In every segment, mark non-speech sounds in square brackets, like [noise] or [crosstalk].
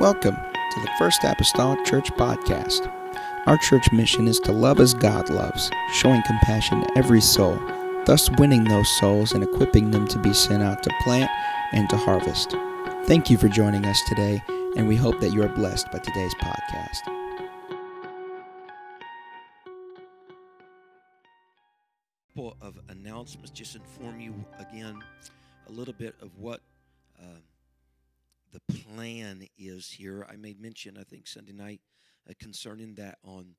Welcome to the First Apostolic Church Podcast. Our church mission is to love as God loves, showing compassion to every soul, thus winning those souls and equipping them to be sent out to plant and to harvest. Thank you for joining us today, and we hope that you are blessed by today's podcast. of announcements just inform you again a little bit of what uh, the plan is here. I made mention, I think, Sunday night uh, concerning that on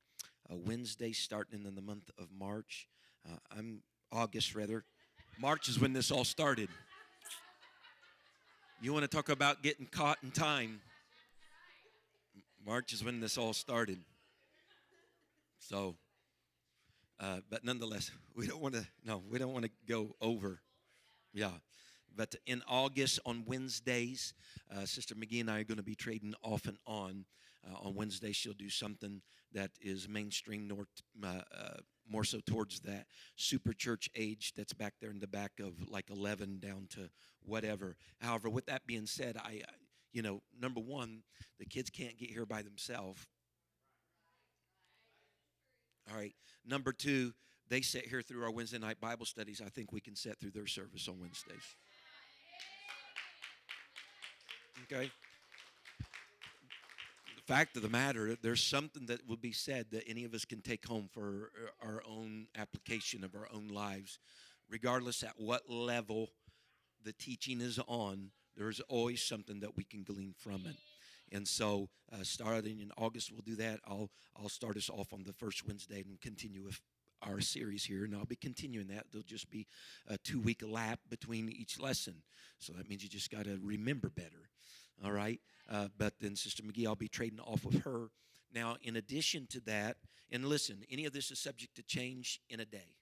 uh, Wednesday, starting in the month of March. Uh, I'm August, rather. March is when this all started. You want to talk about getting caught in time? March is when this all started. So, uh, but nonetheless, we don't want to. No, we don't want to go over. Yeah, but in August on Wednesdays, uh, Sister McGee and I are going to be trading off and on. Uh, on Wednesday, she'll do something that is mainstream, nor, uh, uh, more so towards that super church age that's back there in the back of like 11 down to whatever. However, with that being said, I, you know, number one, the kids can't get here by themselves. All right. Number two, they sit here through our Wednesday night Bible studies. I think we can sit through their service on Wednesdays. Okay? The fact of the matter, there's something that will be said that any of us can take home for our own application of our own lives, regardless at what level the teaching is on. There's always something that we can glean from it. And so, uh, starting in August, we'll do that. I'll I'll start us off on the first Wednesday and continue with our series here, and I'll be continuing that. There'll just be a two week lap between each lesson, so that means you just got to remember better. All right. Uh, but then Sister McGee, I'll be trading off with her. Now, in addition to that, and listen, any of this is subject to change in a day.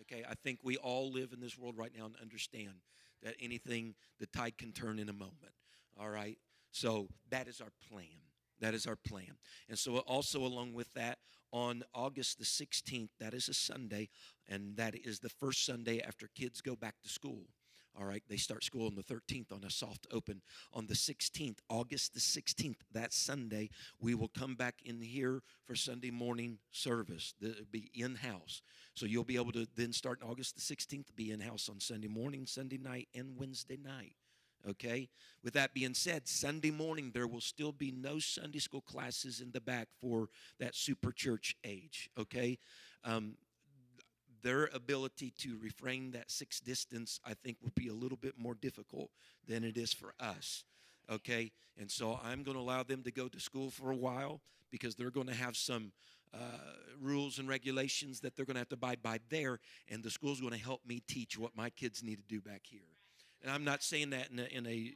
Okay, I think we all live in this world right now and understand that anything, the tide can turn in a moment. All right, so that is our plan. That is our plan. And so, also along with that, on August the 16th, that is a Sunday, and that is the first Sunday after kids go back to school. All right, they start school on the 13th on a soft open. On the 16th, August the 16th, that Sunday, we will come back in here for Sunday morning service. It'll be in house. So you'll be able to then start August the 16th, be in house on Sunday morning, Sunday night, and Wednesday night. Okay? With that being said, Sunday morning there will still be no Sunday school classes in the back for that super church age. Okay? Um, their ability to refrain that six distance, I think, would be a little bit more difficult than it is for us. Okay? And so I'm going to allow them to go to school for a while because they're going to have some uh, rules and regulations that they're going to have to abide by there, and the school's going to help me teach what my kids need to do back here. And I'm not saying that in a, in a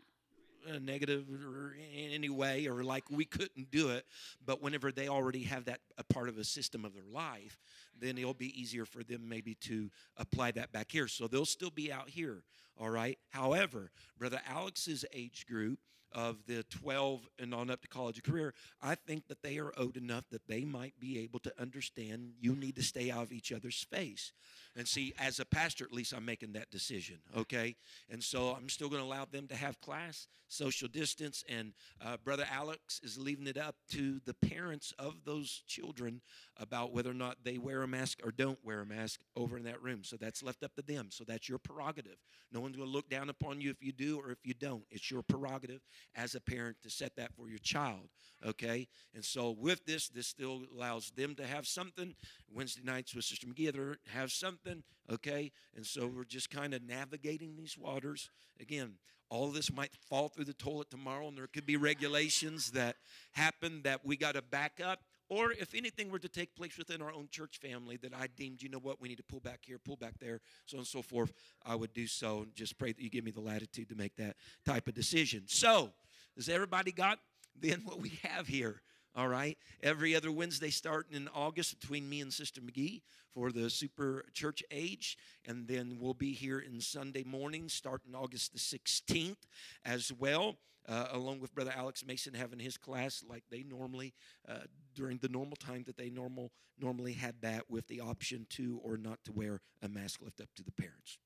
a negative or in any way or like we couldn't do it but whenever they already have that a part of a system of their life then it'll be easier for them maybe to apply that back here so they'll still be out here all right however brother alex's age group of the 12 and on up to college career, I think that they are owed enough that they might be able to understand you need to stay out of each other's face. And see, as a pastor, at least I'm making that decision, okay? And so I'm still going to allow them to have class, social distance, and uh, Brother Alex is leaving it up to the parents of those children about whether or not they wear a mask or don't wear a mask over in that room. So that's left up to them. So that's your prerogative. No one's going to look down upon you if you do or if you don't. It's your prerogative as a parent to set that for your child, okay? And so with this, this still allows them to have something. Wednesday nights with Sister McGee, have something, okay? And so we're just kind of navigating these waters. Again, all this might fall through the toilet tomorrow, and there could be regulations that happen that we got to back up. Or if anything were to take place within our own church family that I deemed, you know what, we need to pull back here, pull back there, so on and so forth, I would do so and just pray that you give me the latitude to make that type of decision. So, has everybody got then what we have here? All right. Every other Wednesday starting in August between me and Sister McGee for the super church age. And then we'll be here in Sunday morning starting August the 16th as well. Uh, along with Brother Alex Mason having his class like they normally uh, during the normal time that they normal normally had that with the option to or not to wear a mask left up to the parents.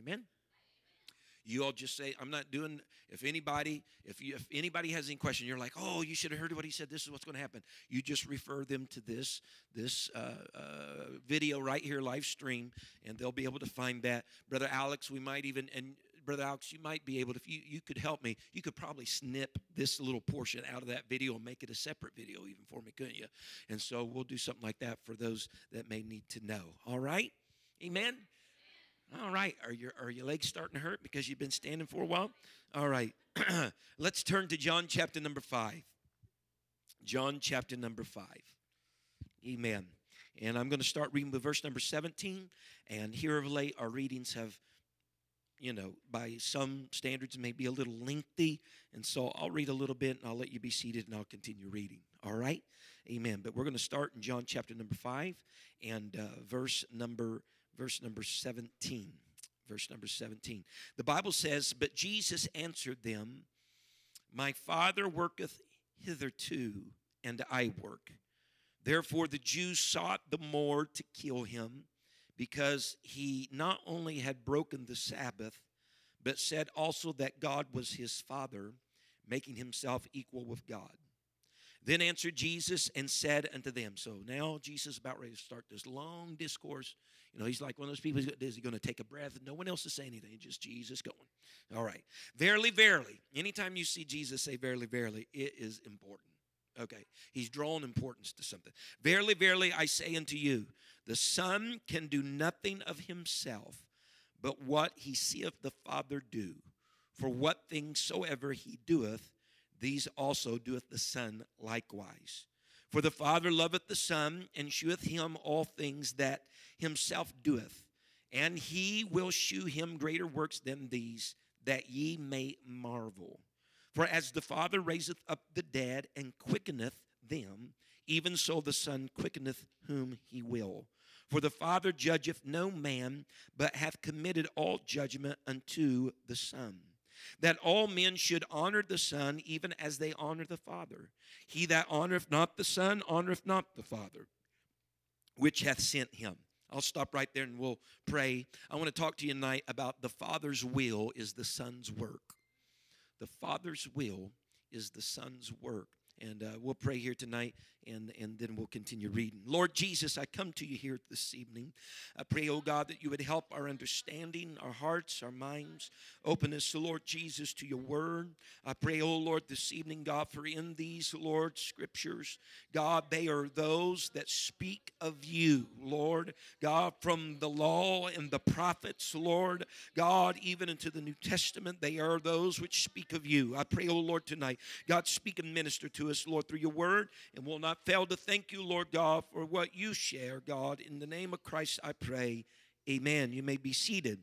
Amen. You all just say, I'm not doing, if anybody, if you if anybody has any question, you're like, oh, you should have heard what he said. This is what's going to happen. You just refer them to this, this uh, uh, video right here, live stream, and they'll be able to find that. Brother Alex, we might even, and Brother Alex, you might be able to, if you, you could help me, you could probably snip this little portion out of that video and make it a separate video even for me, couldn't you? And so we'll do something like that for those that may need to know. All right? Amen? All right. Are your, are your legs starting to hurt because you've been standing for a while? All right. [clears throat] Let's turn to John chapter number 5. John chapter number 5. Amen. And I'm going to start reading with verse number 17. And here of late, our readings have you know, by some standards, may be a little lengthy. And so I'll read a little bit and I'll let you be seated and I'll continue reading. All right? Amen. But we're going to start in John chapter number 5 and uh, verse number verse number 17. Verse number 17. The Bible says, But Jesus answered them, My Father worketh hitherto, and I work. Therefore the Jews sought the more to kill him because he not only had broken the Sabbath, but said also that God was his Father, making himself equal with God. Then answered Jesus and said unto them, So now Jesus is about ready to start this long discourse. You know, he's like one of those people, is he going to take a breath? No one else is saying anything, just Jesus going. All right. Verily, verily. Anytime you see Jesus say verily, verily, it is important. Okay. He's drawing importance to something. Verily, verily, I say unto you, the Son can do nothing of himself, but what he seeth the Father do. For what things soever he doeth, these also doeth the Son likewise. For the Father loveth the Son, and sheweth him all things that himself doeth. And he will shew him greater works than these, that ye may marvel. For as the Father raiseth up the dead and quickeneth them, even so the Son quickeneth whom he will. For the Father judgeth no man, but hath committed all judgment unto the Son, that all men should honor the Son even as they honor the Father. He that honoreth not the Son honoreth not the Father, which hath sent him. I'll stop right there and we'll pray. I want to talk to you tonight about the Father's will is the Son's work. The Father's will is the Son's work. And uh, we'll pray here tonight and, and then we'll continue reading. Lord Jesus, I come to you here this evening. I pray, oh God, that you would help our understanding, our hearts, our minds. Open us, Lord Jesus, to your word. I pray, oh Lord, this evening, God, for in these, Lord, scriptures, God, they are those that speak of you, Lord. God, from the law and the prophets, Lord. God, even into the New Testament, they are those which speak of you. I pray, oh Lord, tonight, God, speak and minister to us, Lord, through your word, and will not not fail to thank you, Lord God, for what you share, God. In the name of Christ, I pray. Amen. You may be seated.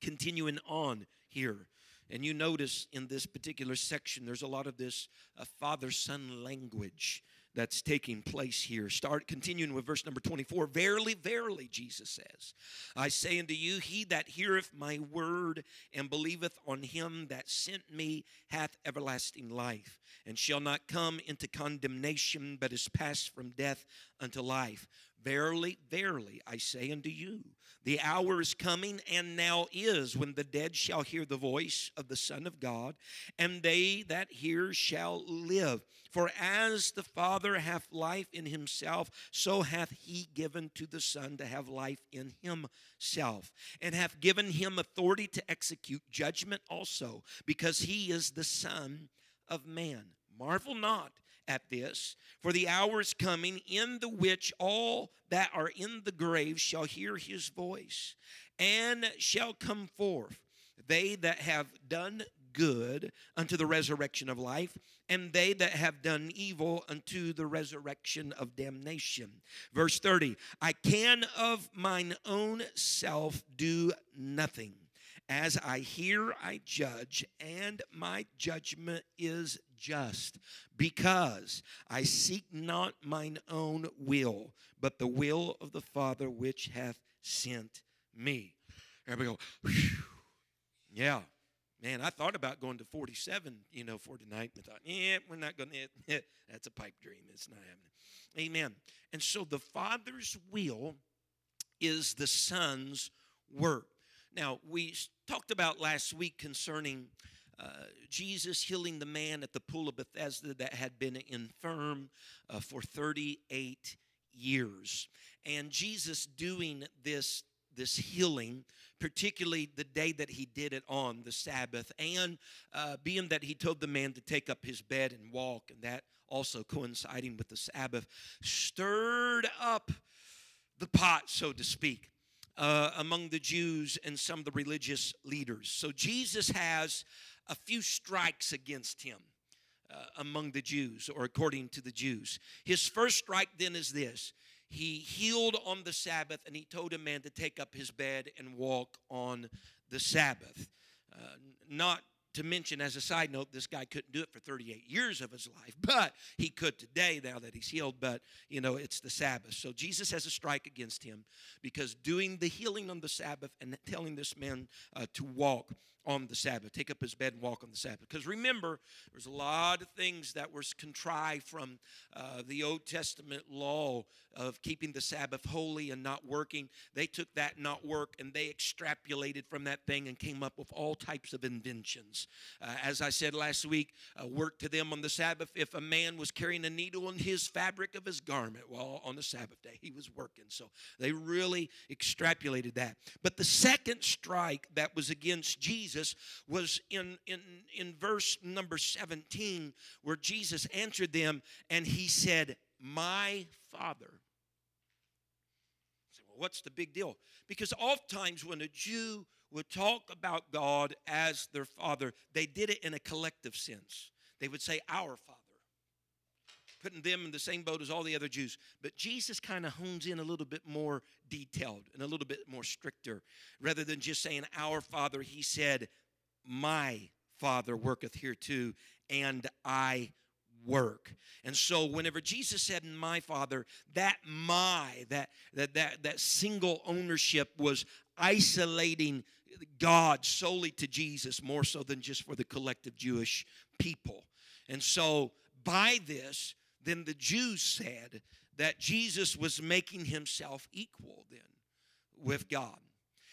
Continuing on here. And you notice in this particular section, there's a lot of this uh, father son language that's taking place here. Start continuing with verse number 24. Verily, verily, Jesus says, I say unto you, he that heareth my word and believeth on him that sent me hath everlasting life, and shall not come into condemnation, but is passed from death unto life. Verily, verily, I say unto you, the hour is coming and now is when the dead shall hear the voice of the Son of God, and they that hear shall live. For as the Father hath life in himself, so hath he given to the Son to have life in himself, and hath given him authority to execute judgment also, because he is the Son of man. Marvel not at this, for the hour is coming in the which all that are in the grave shall hear his voice and shall come forth. They that have done good unto the resurrection of life, and they that have done evil unto the resurrection of damnation. Verse 30 I can of mine own self do nothing. As I hear, I judge, and my judgment is just, because I seek not mine own will, but the will of the Father which hath sent me. There we go. Whew. Yeah. Man, I thought about going to 47, you know, for tonight. I thought, yeah, we're not going to. Eh, eh. That's a pipe dream. It's not happening. Amen. And so the Father's will is the Son's work. Now, we talked about last week concerning Jesus healing the man at the pool of Bethesda that had been infirm uh, for 38 years. And Jesus doing this this healing, particularly the day that he did it on the Sabbath, and uh, being that he told the man to take up his bed and walk, and that also coinciding with the Sabbath, stirred up the pot, so to speak. Uh, among the Jews and some of the religious leaders. So Jesus has a few strikes against him uh, among the Jews, or according to the Jews. His first strike then is this He healed on the Sabbath, and he told a man to take up his bed and walk on the Sabbath. Uh, not to mention, as a side note, this guy couldn't do it for 38 years of his life, [laughs] but he could today now that he's healed. But, you know, it's the Sabbath. So Jesus has a strike against him because doing the healing on the Sabbath and telling this man uh, to walk on the Sabbath, take up his bed and walk on the Sabbath. Because remember, there's a lot of things that were contrived from uh, the Old Testament law of keeping the Sabbath holy and not working. They took that not work and they extrapolated from that thing and came up with all types of inventions. Uh, as I said last week, uh, work to them on the Sabbath. If a man was carrying a needle in his fabric of his garment, well, on the Sabbath day, he was working. So they really extrapolated that. But the second strike that was against Jesus Jesus was in, in, in verse number 17, where Jesus answered them and he said, My Father. Say, well, what's the big deal? Because oftentimes when a Jew would talk about God as their Father, they did it in a collective sense. They would say, Our Father putting them in the same boat as all the other Jews. But Jesus kind of hones in a little bit more detailed and a little bit more stricter. Rather than just saying, Our Father, he said, My Father worketh here too, and I work. And so whenever Jesus said my father, that my, that that that that single ownership was isolating God solely to Jesus more so than just for the collective Jewish people. And so by this, then the Jews said that Jesus was making himself equal then with God.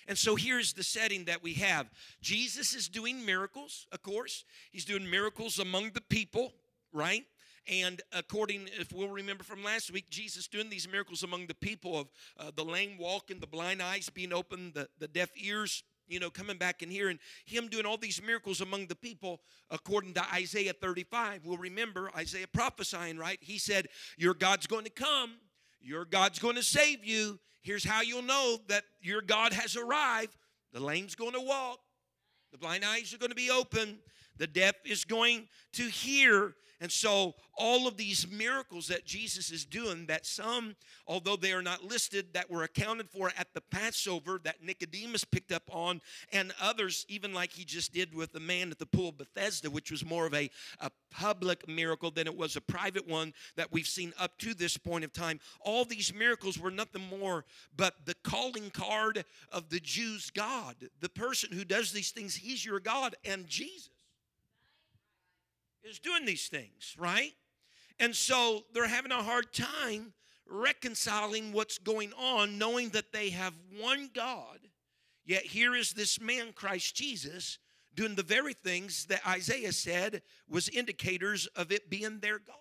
And so here's the setting that we have Jesus is doing miracles, of course. He's doing miracles among the people, right? And according, if we'll remember from last week, Jesus doing these miracles among the people of uh, the lame walking, the blind eyes being opened, the, the deaf ears you know, coming back in here and him doing all these miracles among the people, according to Isaiah 35. We'll remember Isaiah prophesying, right? He said, Your God's going to come, your God's going to save you. Here's how you'll know that your God has arrived. The lame's going to walk, the blind eyes are going to be open, the deaf is going to hear, and so, all of these miracles that Jesus is doing, that some, although they are not listed, that were accounted for at the Passover, that Nicodemus picked up on, and others, even like he just did with the man at the pool of Bethesda, which was more of a, a public miracle than it was a private one that we've seen up to this point of time. All these miracles were nothing more but the calling card of the Jews' God. The person who does these things, he's your God, and Jesus is doing these things, right? And so they're having a hard time reconciling what's going on, knowing that they have one God, yet here is this man, Christ Jesus, doing the very things that Isaiah said was indicators of it being their God.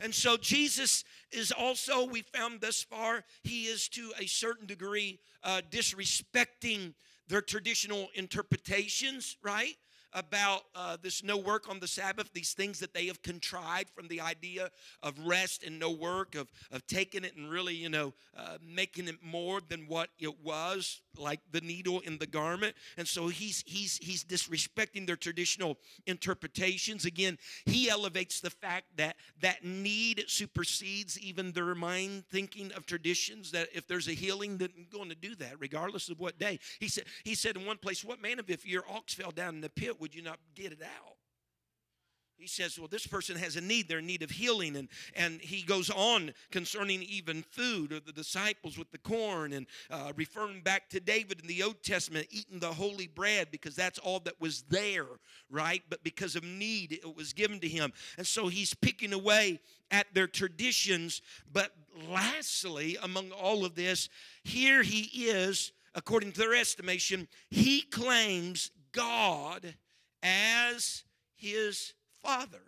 And so Jesus is also, we found thus far, he is to a certain degree uh, disrespecting their traditional interpretations, right? About uh, this no work on the Sabbath, these things that they have contrived from the idea of rest and no work, of, of taking it and really, you know, uh, making it more than what it was, like the needle in the garment. And so he's, he's, he's disrespecting their traditional interpretations. Again, he elevates the fact that that need supersedes even their mind thinking of traditions, that if there's a healing, then I'm going to do that regardless of what day. He said, he said in one place, What man of if your ox fell down in the pit? Would you not get it out? He says, Well, this person has a need, they're in need of healing. And, and he goes on concerning even food, or the disciples with the corn, and uh, referring back to David in the Old Testament, eating the holy bread because that's all that was there, right? But because of need, it was given to him. And so he's picking away at their traditions. But lastly, among all of this, here he is according to their estimation, he claims God as his father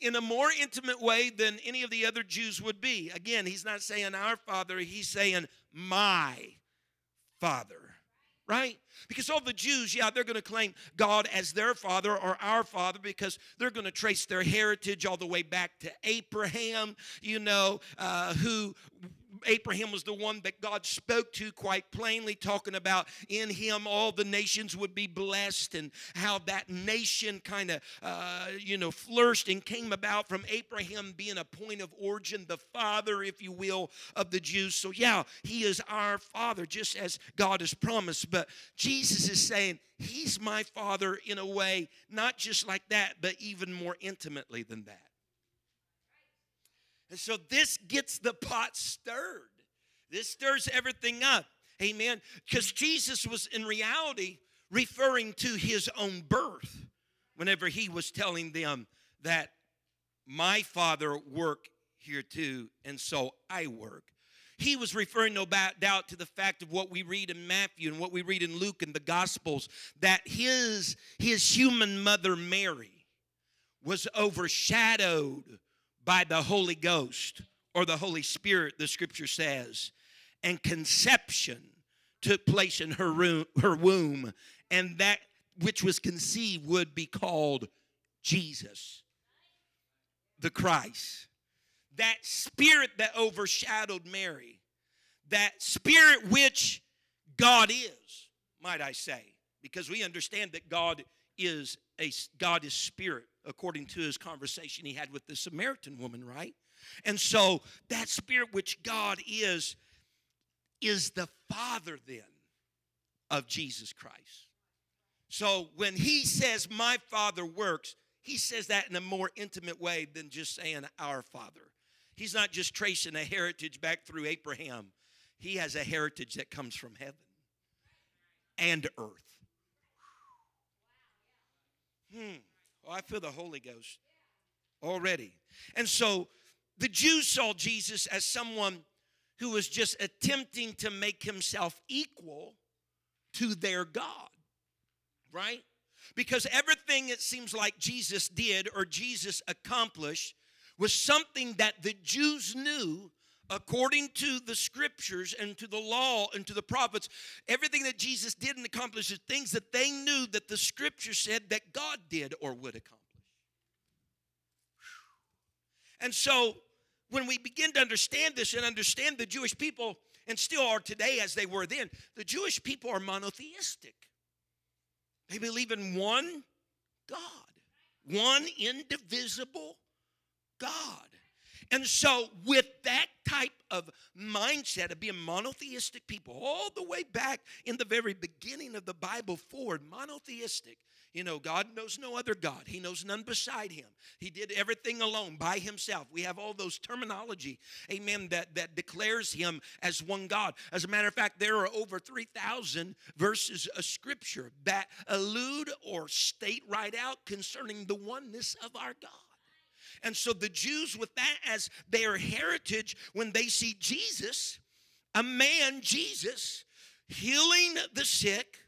in a more intimate way than any of the other Jews would be. Again, he's not saying our father, he's saying my father, right? Because all the Jews, yeah, they're going to claim God as their father or our father because they're going to trace their heritage all the way back to Abraham, you know, uh, who Abraham was the one that God spoke to quite plainly, talking about in him all the nations would be blessed and how that nation kind of, uh, you know, flourished and came about from Abraham being a point of origin, the father, if you will, of the Jews. So, yeah, he is our father, just as God has promised. But Jesus is saying, He's my father in a way, not just like that, but even more intimately than that. And so this gets the pot stirred. This stirs everything up. Amen. Because Jesus was in reality referring to his own birth whenever he was telling them that my father work here too, and so I work. He was referring no doubt to the fact of what we read in Matthew and what we read in Luke and the Gospels that his, his human mother Mary was overshadowed by the Holy Ghost or the Holy Spirit, the scripture says. And conception took place in her, room, her womb, and that which was conceived would be called Jesus, the Christ. That spirit that overshadowed Mary, that spirit which God is, might I say, because we understand that God is a God is spirit according to his conversation he had with the Samaritan woman, right? And so that spirit which God is, is the Father then of Jesus Christ. So when he says, My Father works, he says that in a more intimate way than just saying, Our Father. He's not just tracing a heritage back through Abraham, he has a heritage that comes from heaven and earth. Hmm. Oh, I feel the Holy Ghost already. And so the Jews saw Jesus as someone who was just attempting to make himself equal to their God, right? Because everything it seems like Jesus did or Jesus accomplished was something that the Jews knew according to the scriptures and to the law and to the prophets, everything that Jesus did and accomplished is things that they knew that the scripture said that God did or would accomplish. And so when we begin to understand this and understand the Jewish people, and still are today as they were then, the Jewish people are monotheistic. They believe in one God, one indivisible God. And so, with that type of mindset of being monotheistic people, all the way back in the very beginning of the Bible forward, monotheistic, you know, God knows no other God. He knows none beside him. He did everything alone by himself. We have all those terminology, amen, that, that declares him as one God. As a matter of fact, there are over 3,000 verses of scripture that allude or state right out concerning the oneness of our God. And so the Jews, with that as their heritage, when they see Jesus, a man, Jesus, healing the sick,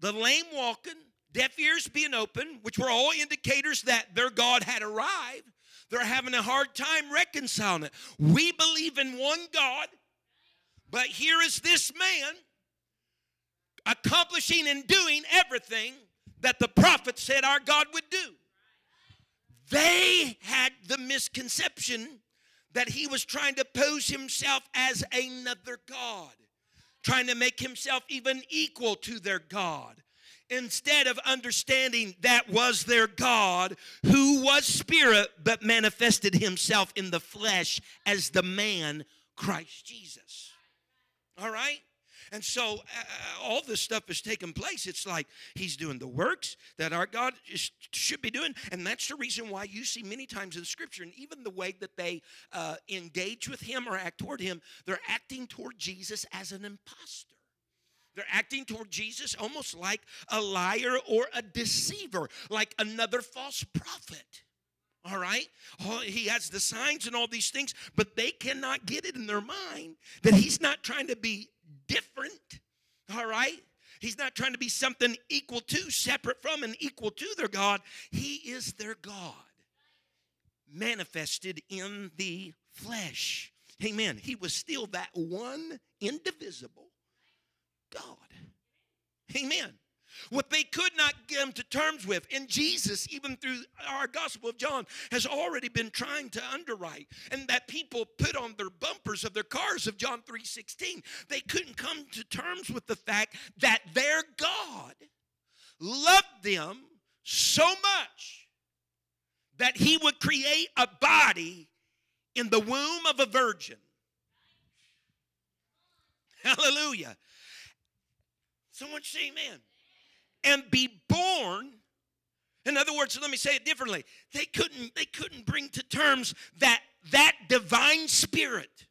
the lame walking, deaf ears being open, which were all indicators that their God had arrived, they're having a hard time reconciling it. We believe in one God, but here is this man accomplishing and doing everything that the prophet said our God would do. They had the misconception that he was trying to pose himself as another God, trying to make himself even equal to their God. Instead of understanding that was their God who was spirit but manifested himself in the flesh as the man Christ Jesus. All right? And so uh, all this stuff is taking place. It's like he's doing the works that our God is, should be doing. And that's the reason why you see many times in Scripture, and even the way that they uh, engage with him or act toward him, they're acting toward Jesus as an impostor. They're acting toward Jesus almost like a liar or a deceiver, like another false prophet. All right? Oh, he has the signs and all these things, but they cannot get it in their mind that he's not trying to be different. All right? He's not trying to be something equal to, separate from, and equal to their God. He is their God, manifested in the flesh. Amen. He was still that one indivisible God. Amen. What they could not come to terms with. And Jesus, even through our Gospel of John, has already been trying to underwrite. And that people put on their bumpers of their cars of John 3:16. They couldn't come to terms with the fact that their God loved them so much that he would create a body in the womb of a virgin. Hallelujah. Someone say amen. And be born. In other words, let me say it differently. They couldn't, they couldn't bring to terms that that divine spirit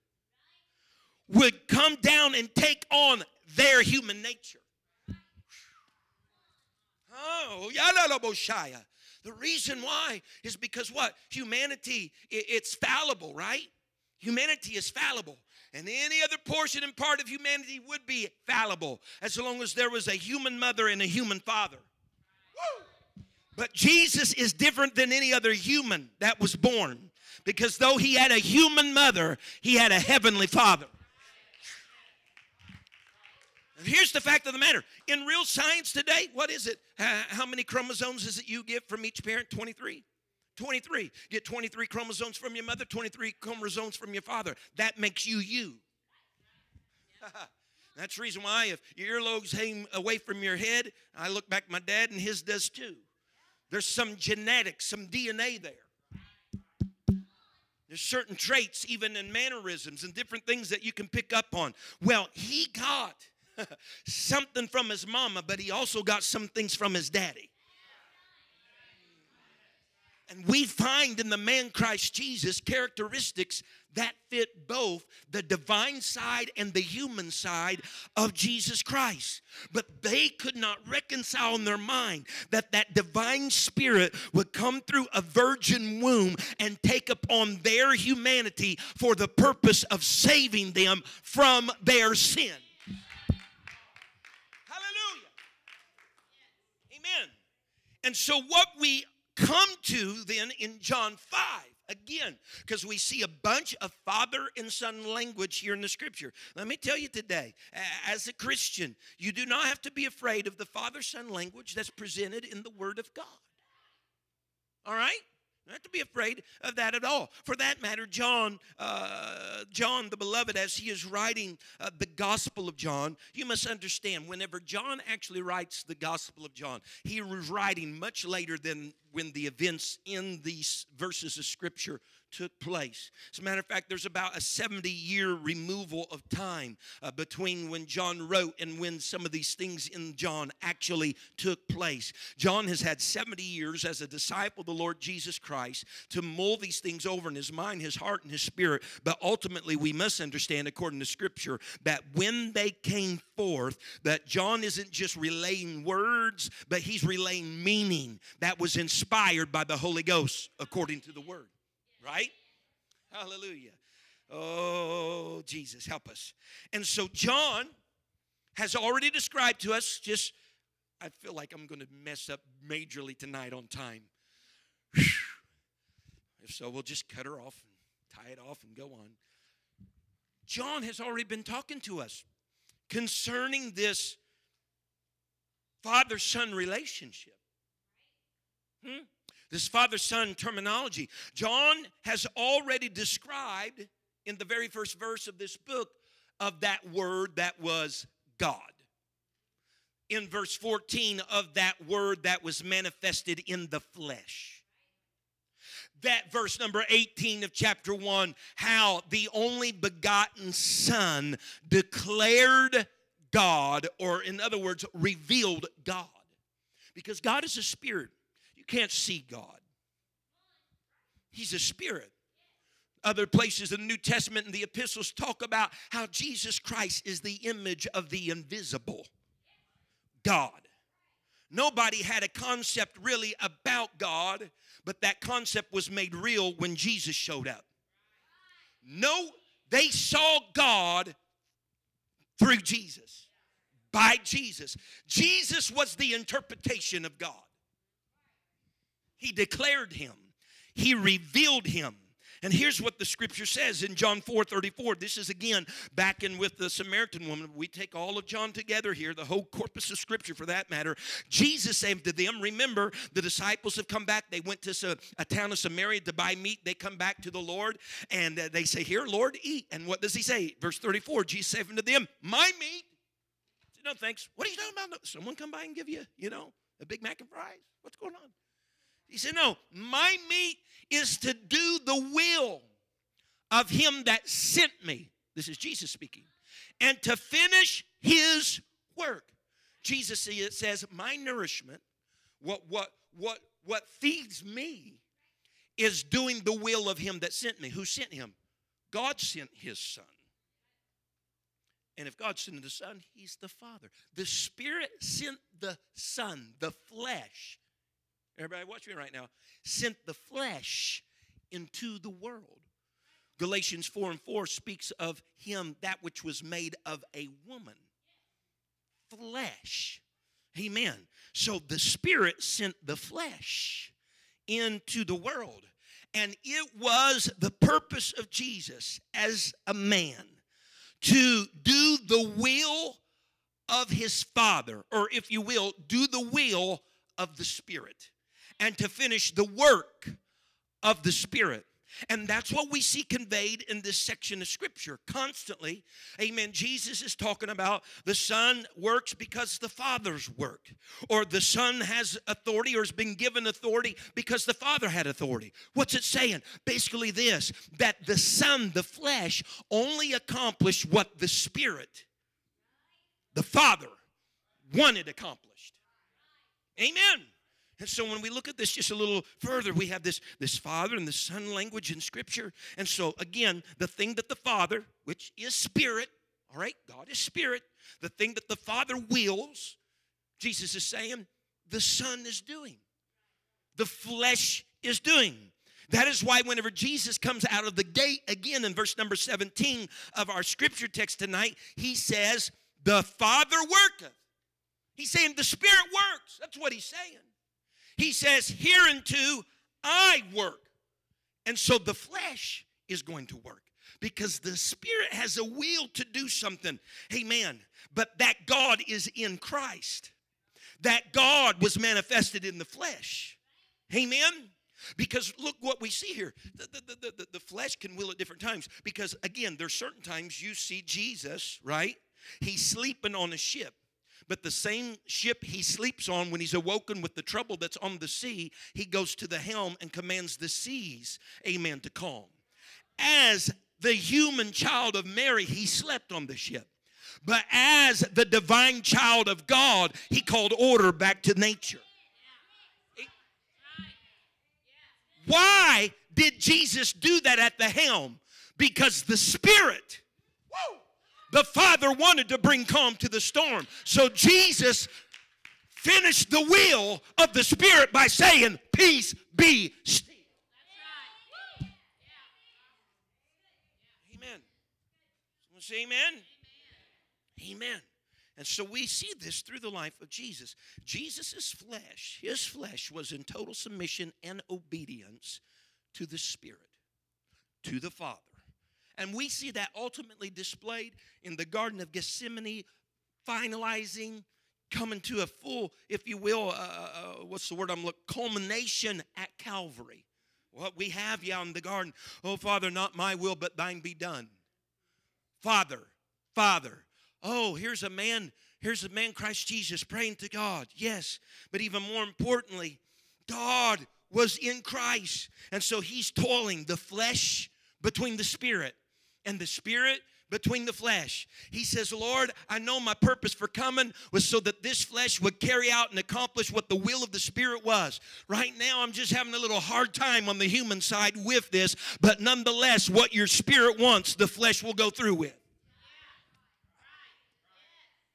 would come down and take on their human nature. Oh. The reason why is because what? Humanity, it's fallible, right? Humanity is fallible. And any other portion and part of humanity would be fallible as long as there was a human mother and a human father. Woo! But Jesus is different than any other human that was born because though he had a human mother, he had a heavenly father. And here's the fact of the matter in real science today, what is it? How many chromosomes is it you get from each parent? 23. 23. Get 23 chromosomes from your mother, 23 chromosomes from your father. That makes you you. [laughs] That's the reason why if your earlobes hang away from your head, I look back at my dad and his does too. There's some genetics, some DNA there. There's certain traits, even in mannerisms and different things that you can pick up on. Well, he got [laughs] something from his mama, but he also got some things from his daddy. And we find in the man Christ Jesus characteristics that fit both the divine side and the human side of Jesus Christ. But they could not reconcile in their mind that that divine spirit would come through a virgin womb and take upon their humanity for the purpose of saving them from their sin. Hallelujah. Amen. And so what we come to then in John 5 again because we see a bunch of father and son language here in the scripture. Let me tell you today, as a Christian, you do not have to be afraid of the father son language that's presented in the Word of God. All right? Not to be afraid of that at all. For that matter, John, uh, John the beloved, as he is writing uh, the Gospel of John, you must understand. Whenever John actually writes the Gospel of John, he was writing much later than when the events in these verses of Scripture took place. As a matter of fact, there's about a 70 year removal of time uh, between when John wrote and when some of these things in John actually took place. John has had 70 years as a disciple of the Lord Jesus Christ to mull these things over in his mind, his heart, and his spirit. But ultimately, we must understand, according to Scripture, that when they came forth, that John isn't just relaying words, but he's relaying meaning that was inspired by the Holy Ghost, according to the Word right? Hallelujah. Oh, Jesus, help us. And so John has already described to us, just, I feel like I'm going to mess up majorly tonight on time. If so, we'll just cut her off and tie it off and go on. John has already been talking to us concerning this father son relationship. Hmm? This father son terminology. John has already described in the very first verse of this book of that word that was God. In verse 14 of that word that was manifested in the flesh. That verse number 18 of chapter 1, how the only begotten Son declared God, or in other words, revealed God. Because God is a spirit can't see God. He's a spirit. Other places in the New Testament and the epistles talk about how Jesus Christ is the image of the invisible God. Nobody had a concept really about God, but that concept was made real when Jesus showed up. No, they saw God through Jesus. by Jesus. Jesus was the interpretation of God. He declared him, he revealed him. And here's what the scripture says in John 4 34. This is again back in with the Samaritan woman. We take all of John together here, the whole corpus of scripture for that matter. Jesus said to them, Remember, the disciples have come back. They went to a, town of Samaria to buy meat. They come back to the Lord and uh, they say, Here, Lord, eat. And what does he say? Verse 34 Jesus said unto them, My meat. Said, no, thanks. What are you talking about? Someone come by and give you, you know, a Big Mac and fries? What's going on? He said, No, my meat is to do the will of him that sent me. This is Jesus speaking. And to finish his work. Jesus says, My nourishment, what, what, what, what feeds me, is doing the will of him that sent me. Who sent him? God sent his son. And if God sent the Son, He's the Father. The Spirit sent the Son, the flesh, Everybody watch me right now. Sent the flesh into the world. Galatians 4 and 4 speaks of him, that which was made of a woman. Flesh. Amen. So the Spirit sent the flesh into the world. And it was the purpose of Jesus as a man to do the will of his Father, or if you will, do the will of the Spirit and to finish the work of the Spirit. And that's what we see conveyed in this section of scripture constantly. Amen. Jesus is talking about the Son works because the Father's worked, or the Son has authority or has been given authority because the Father had authority. What's it saying? Basically, this that the Son, the flesh, only accomplished what the Spirit, the Father, wanted accomplished. Amen. And so when we look at this just a little further, we have this, this Father and the Son language in Scripture. And so again, the thing that the Father, which is Spirit, all right, God is Spirit, the thing that the Father wills, Jesus is saying, the Son is doing. The flesh is doing. That is why, whenever Jesus comes out of the gate, again in verse number 17 of our scripture text tonight, he says, The Father worketh. He's saying the Spirit works. That's what he's saying. He says, Hereunto I work. And so the flesh is going to work because the spirit has a will to do something. Amen. But that God is in Christ, that God was manifested in the flesh. Amen. Because look what we see here. The, the, the, the, flesh can will at different times. Because again, there's certain times you see Jesus, right? He's sleeping on a ship. But the same ship he sleeps on, when he's awoken with the trouble that's on the sea, he goes to the helm and commands the seas, amen, to calm. As the human child of Mary, he slept on the ship. But as the divine child of God, he called order back to nature. Why did Jesus do that at the helm? Because the Spirit the Father wanted to bring calm to the storm. So Jesus finished the will of the Spirit by saying, Peace be still. Amen. Someone say amen? Amen. And so we see this through the life of Jesus. Jesus' flesh, his flesh was in total submission and obedience to the Spirit, to the Father. And we see that ultimately displayed in the Garden of Gethsemane, finalizing, coming to a full, if you will, uh, uh, uh what's the word I'm looking, culmination at Calvary. What we have yeah in the garden, oh Father, not my will, but thine be done. Father, Father. Oh, here's a man, here's a man, Christ Jesus, praying to God. Yes, but even more importantly, God was in Christ. And so he's toiling the flesh between the spirit and the spirit between the flesh. He says, Lord, I know my purpose for coming was so that this flesh would carry out and accomplish what the will of the Spirit was. Right now, I'm just having a little hard time on the human side with this, but nonetheless, what your spirit wants, the flesh will go through with.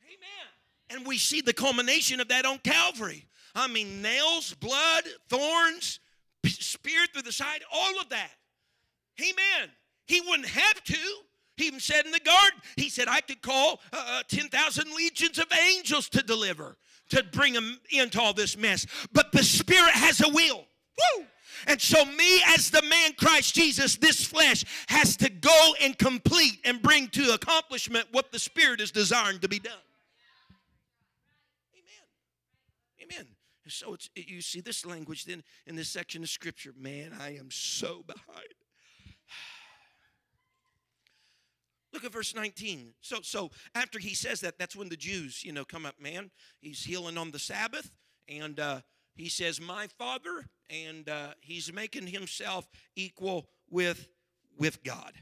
Amen. And we see the culmination of that on Calvary. I mean, nails, blood, thorns, spear through the side, all of that. Amen. He wouldn't have to He even said in the garden, he said, I could call uh, uh 10,000 legions of angels to deliver, to bring them into all this mess. But the Spirit has a will. Woo! And so, me as the man Christ Jesus, this flesh has to go and complete and bring to accomplishment what the Spirit is desiring to be done. Amen. Amen. So it's you see this language then in this section of Scripture. Man, I am so behind. Look at verse 19. So, so after he says that, that's when the Jews, you know, come up. Man, he's healing on the Sabbath, and uh, he says, "My Father," and uh, he's making himself equal with with God.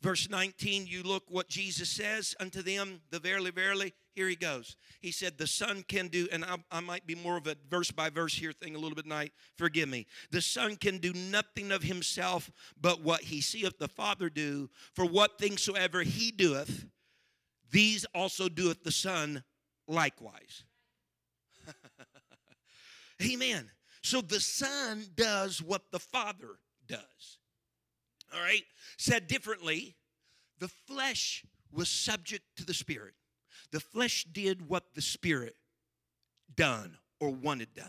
Verse 19, you look what Jesus says unto them, the verily, verily. Here he goes. He said, The Son can do, and I, I, might be more of a verse by verse here thing a little bit tonight. Forgive me. The Son can do nothing of himself but what he seeth the Father do. For what things soever he doeth, these also doeth the Son likewise. [laughs] Amen. So the Son does what the Father does. All right? Said differently, the flesh was subject to the Spirit. The flesh did what the Spirit done or wanted done.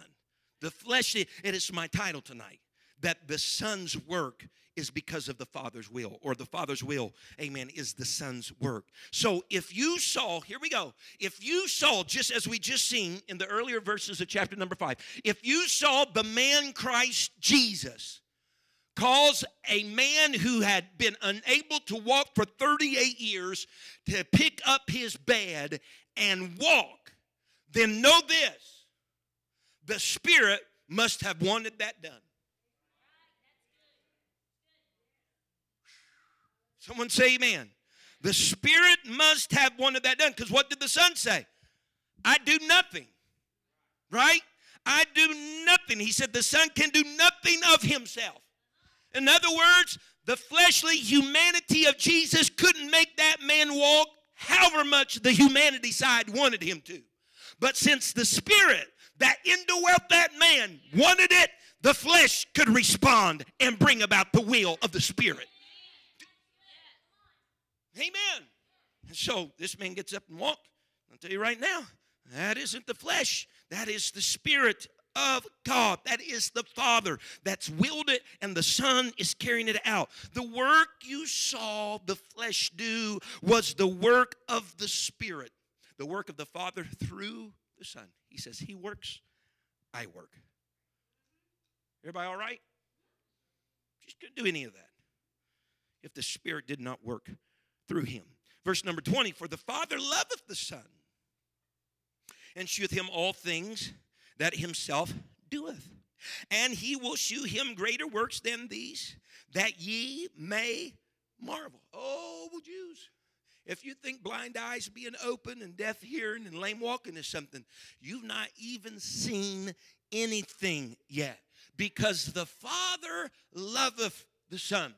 The flesh, it is my title tonight, that the Son's work is because of the Father's will, or the Father's will, amen, is the Son's work. So if you saw, here we go, if you saw, just as we just seen in the earlier verses of chapter number five, if you saw the man Christ Jesus, cause a man who had been unable to walk for 38 years to pick up his bed and walk, then know this the Spirit must have wanted that done. Someone say amen. The Spirit must have wanted that done because what did the Son say? I do nothing. Right? I do nothing. He said the Son can do nothing of himself. In other words, the fleshly humanity of Jesus couldn't make that man walk however much the humanity side wanted him to. But since the spirit that indwelt that man wanted it, the flesh could respond and bring about the will of the spirit. Amen. And so this man gets up and walks. I'll tell you right now, that isn't the flesh, that is the spirit of God. That is the Father that's willed it, and the Son is carrying it out. The work you saw the flesh do was the work of the Spirit, the work of the Father through the Son. He says, He works, I work. Everybody all right? Just couldn't do any of that if the Spirit did not work through him. Verse number 20 For the Father loveth the Son and sheweth him all things that himself doeth. And he will shew him greater works than these, that ye may marvel. Oh, Jews, if you think blind eyes being open and deaf hearing and lame walking is something, you've not even seen anything yet. Because the Father loveth the Son.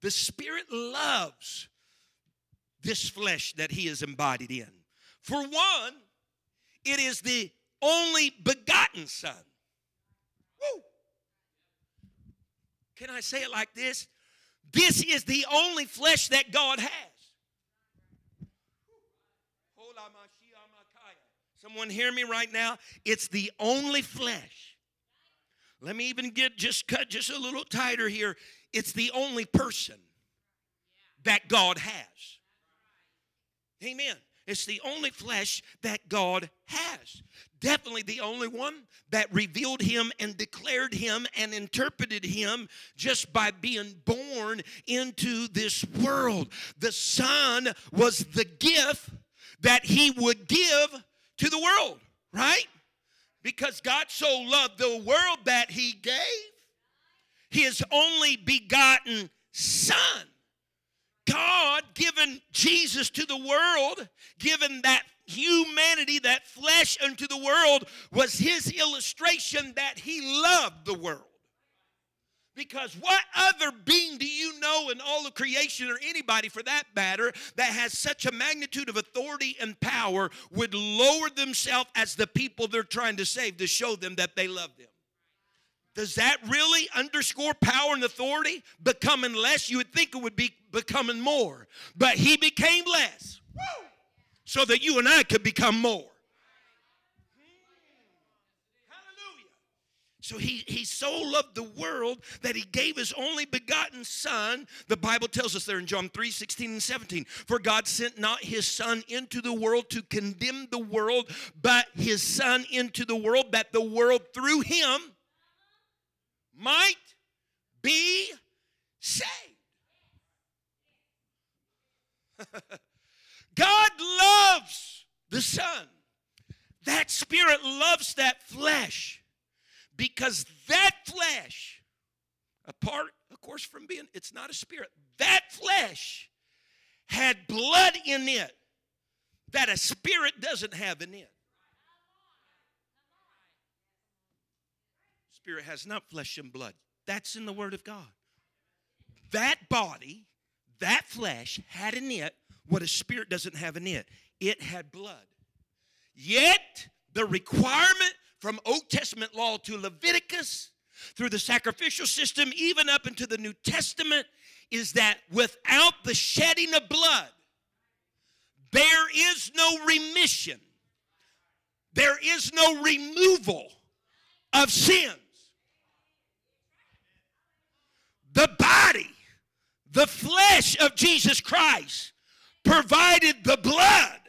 The Spirit loves this flesh that He is embodied in. For one, it is the only begotten Son. Woo! Can I say it like this? This is the only flesh that God has. Ah, Someone hear me right now? It's the only flesh. Let me even get just cut just a little tighter here. It's the only person that God has. Amen. It's the only flesh that God has. Definitely the only one that revealed him and declared him and interpreted him just by being born into this world. The Son was the gift that he would give to the world, right? Because God so loved the world that he gave his only begotten Son. God given Jesus to the world, given that humanity, that flesh unto the world, was his illustration that he loved the world. Because what other being do you know in all of creation, or anybody for that matter, that has such a magnitude of authority and power would lower themselves as the people they're trying to save to show them that they love them? Does that really underscore power and authority? Becoming less, you would think it would be becoming more. But he became less so that you and I could become more. Hallelujah. So he, he so loved the world that he gave his only begotten son. The Bible tells us there in John 3 16 and 17. For God sent not his son into the world to condemn the world, but his son into the world that the world through him might be saved. [laughs] God loves the Son. That spirit loves that flesh because that flesh, apart, of course, from being, it's not a spirit, that flesh had blood in it that a spirit doesn't have in it. Spirit has not flesh and blood. That's in the Word of God. That body, that flesh had in it what a spirit doesn't have in it. It had blood. Yet, the requirement from Old Testament law to Leviticus, through the sacrificial system, even up into the New Testament, is that without the shedding of blood, there is no remission, there is no removal of sins. the body, the flesh of Jesus Christ provided the blood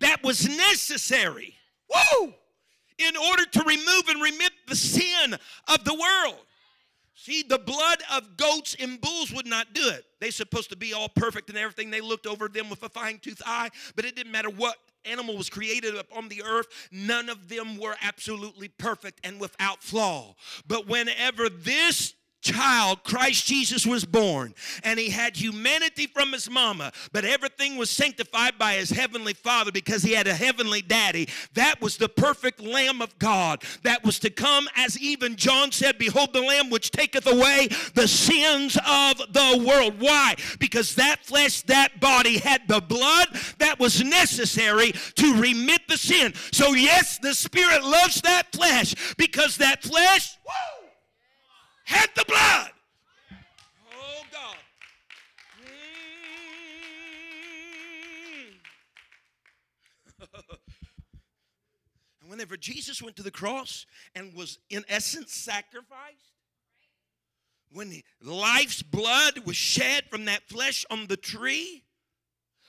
that was necessary. Woo! In order to remove and remit the sin of the world. See, the blood of goats and bulls would not do it. They're supposed to be all perfect and everything. They looked over them with a fine tooth eye, but it didn't matter what animal was created upon the earth, none of them were absolutely perfect and without flaw. But whenever this child, Christ Jesus, was born, and he had humanity from his mama, but everything was sanctified by his heavenly father because he had a heavenly daddy. That was the perfect Lamb of God that was to come, as even John said, Behold, the Lamb which taketh away the sins of the world. Why? Because that flesh, that body had the blood that was necessary to remit the sin. So, yes, the Spirit loves that flesh because that flesh, woo, had the blood. Oh, God. Mm. [laughs] and whenever Jesus went to the cross and was, in essence, sacrificed, when life's blood was shed from that flesh on the tree,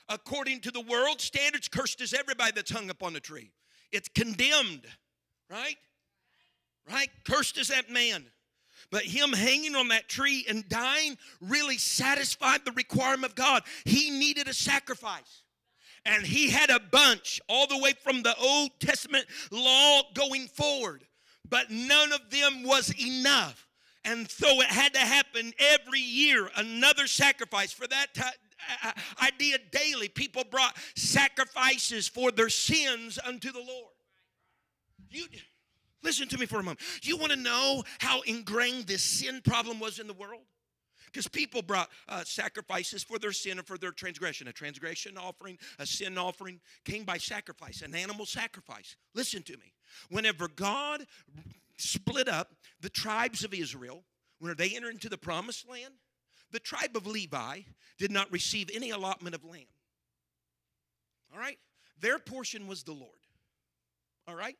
according to the world standards, cursed is everybody that's hung up on the tree. It's condemned, right? Right? Cursed is that man but him hanging on that tree and dying really satisfied the requirement of God. He needed a sacrifice. And he had a bunch all the way from the Old Testament law going forward, but none of them was enough. And so it had to happen every year, another sacrifice. For that uh, uh, idea daily, people brought sacrifices for their sins unto the Lord. You Listen to me for a moment. You want to know how ingrained this sin problem was in the world? Because people brought uh, sacrifices for their sin and for their transgression. A transgression offering, a sin offering came by sacrifice, an animal sacrifice. Listen to me. Whenever God split up the tribes of Israel, when they entered into the promised land, the tribe of Levi did not receive any allotment of land. All right? Their portion was the Lord. All right?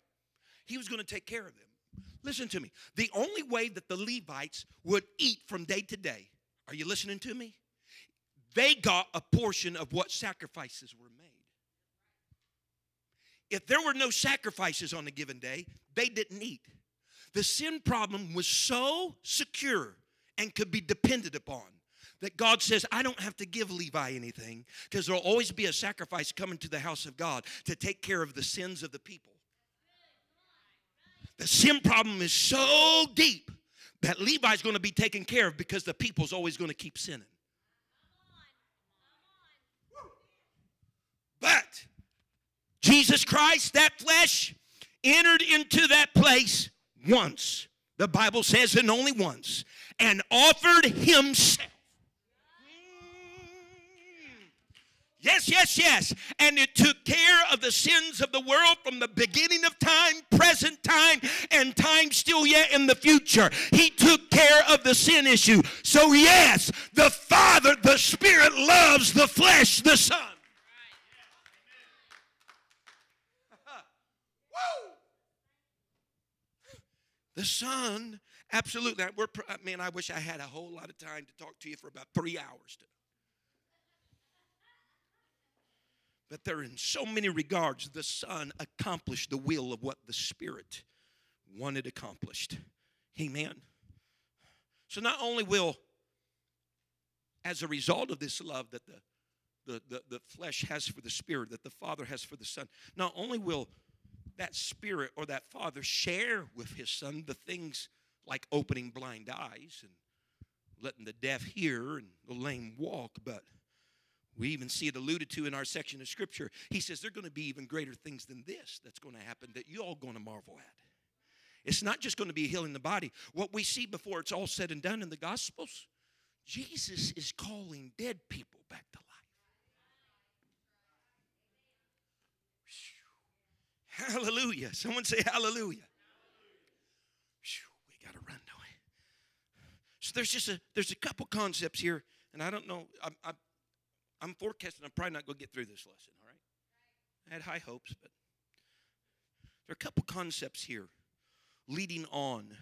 He was going to take care of them. Listen to me. The only way that the Levites would eat from day to day, are you listening to me? They got a portion of what sacrifices were made. If there were no sacrifices on a given day, they didn't eat. The sin problem was so secure and could be depended upon that God says, I don't have to give Levi anything because there'll always be a sacrifice coming to the house of God to take care of the sins of the people. The sin problem is so deep that Levi's going to be taken care of because the people's always going to keep sinning. But Jesus Christ, that flesh, entered into that place once. The Bible says, and only once, and offered himself. Yes, yes, yes. And it took care of the sins of the world from the beginning of time, present time, and time still yet in the future. He took care of the sin issue. So, yes, the Father, the Spirit loves the flesh, the Son. [laughs] The Son, absolutely. We're, man, I wish I had a whole lot of time to talk to you for about three hours. Today. But there, in so many regards, the Son accomplished the will of what the Spirit wanted accomplished. Amen. So not only will, as a result of this love that the the, the, the flesh has for the spirit, that the Father has for the Son, not only will that spirit or that Father share with his Son the things like opening blind eyes and letting the deaf hear and the lame walk, but we even see it alluded to in our section of scripture. He says there are going to be even greater things than this that's going to happen that you all going to marvel at. It's not just going to be healing the body. What we see before it's all said and done in the Gospels, Jesus is calling dead people back to life. Hallelujah. Someone say hallelujah. we got to run? So there's just a there's a couple concepts here, and I don't know. I, I, I'm forecasting I'm probably not going to get through this lesson, all right? I had high hopes, but there are a couple concepts here leading on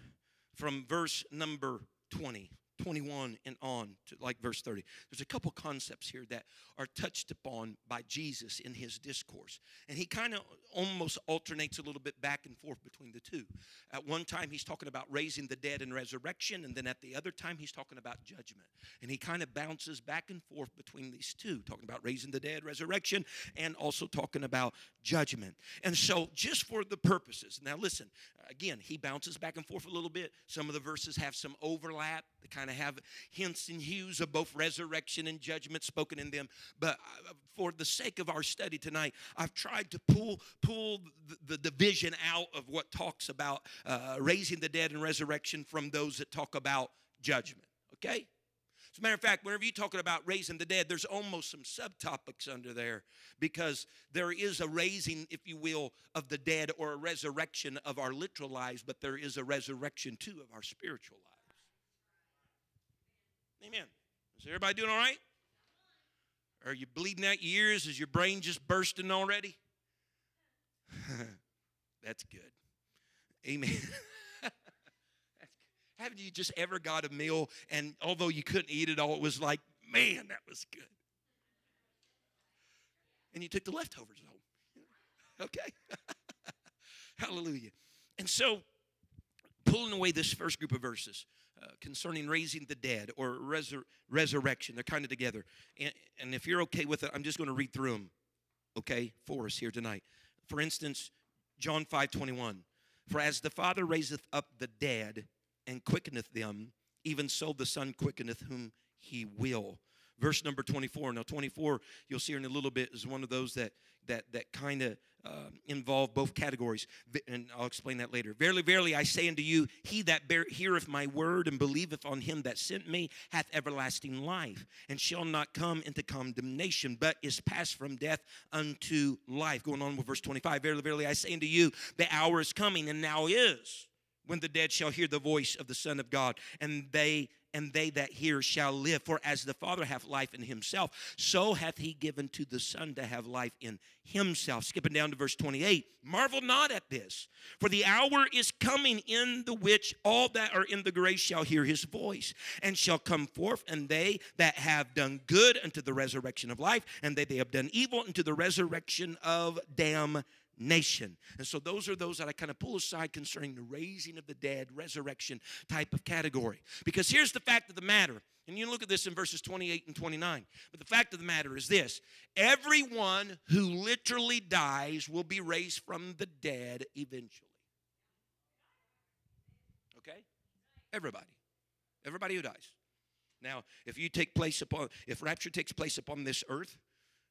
from verse number 20 21 and on to like verse 30. There's a couple concepts here that are touched upon by Jesus in his discourse. And he kind of almost alternates a little bit back and forth between the two. At one time, he's talking about raising the dead and resurrection, and then at the other time, he's talking about judgment. And he kind of bounces back and forth between these two, talking about raising the dead, resurrection, and also talking about judgment. And so, just for the purposes, now listen, again, he bounces back and forth a little bit. Some of the verses have some overlap, they kind of have hints and hues of both resurrection and judgment spoken in them. But uh, for the sake of our study tonight, I've tried to pull pull the, the division out of what talks about uh, raising the dead and resurrection from those that talk about judgment. Okay? As a matter of fact, whenever you're talking about raising the dead, there's almost some subtopics under there because there is a raising, if you will, of the dead or a resurrection of our literal lives, but there is a resurrection too of our spiritual lives. Amen. Is everybody doing all right? Are you bleeding out your ears? Is your brain just bursting already? [laughs] That's good. Amen. [laughs] Haven't you just ever got a meal and although you couldn't eat it all, it was like, man, that was good. And you took the leftovers home. [laughs] Okay? Hallelujah. And so, pulling away this first group of verses uh, concerning raising the dead or resur- resurrection, they're kind of together. And, and if you're okay with it, I'm just going to read through them, okay, for us here tonight. For instance, John 5 21. For as the Father raiseth up the dead and quickeneth them, even so the Son quickeneth whom he will. Verse number 24. Now, 24, you'll see in a little bit, is one of those that that that kind of uh, involve both categories, and I'll explain that later. Verily, verily, I say unto you, he that bear, heareth my word and believeth on him that sent me hath everlasting life, and shall not come into condemnation, but is passed from death unto life. Going on with verse 25. Verily, verily, I say unto you, the hour is coming, and now is when the dead shall hear the voice of the Son of God, and they and they that hear shall live. For as the Father hath life in himself, so hath he given to the Son to have life in himself. Skipping down to verse 28. Marvel not at this, for the hour is coming in the which all that are in the grave shall hear his voice, and shall come forth, and they that have done good unto the resurrection of life, and they that have done evil unto the resurrection of damnation nation. And so those are those that I kind of pull aside concerning the raising of the dead, resurrection type of category. Because here's the fact of the matter. And you look at this in verses 28 and 29. But the fact of the matter is this everyone who literally dies will be raised from the dead eventually. Okay? Everybody. Everybody who dies. Now, if you take place upon, if rapture takes place upon this earth,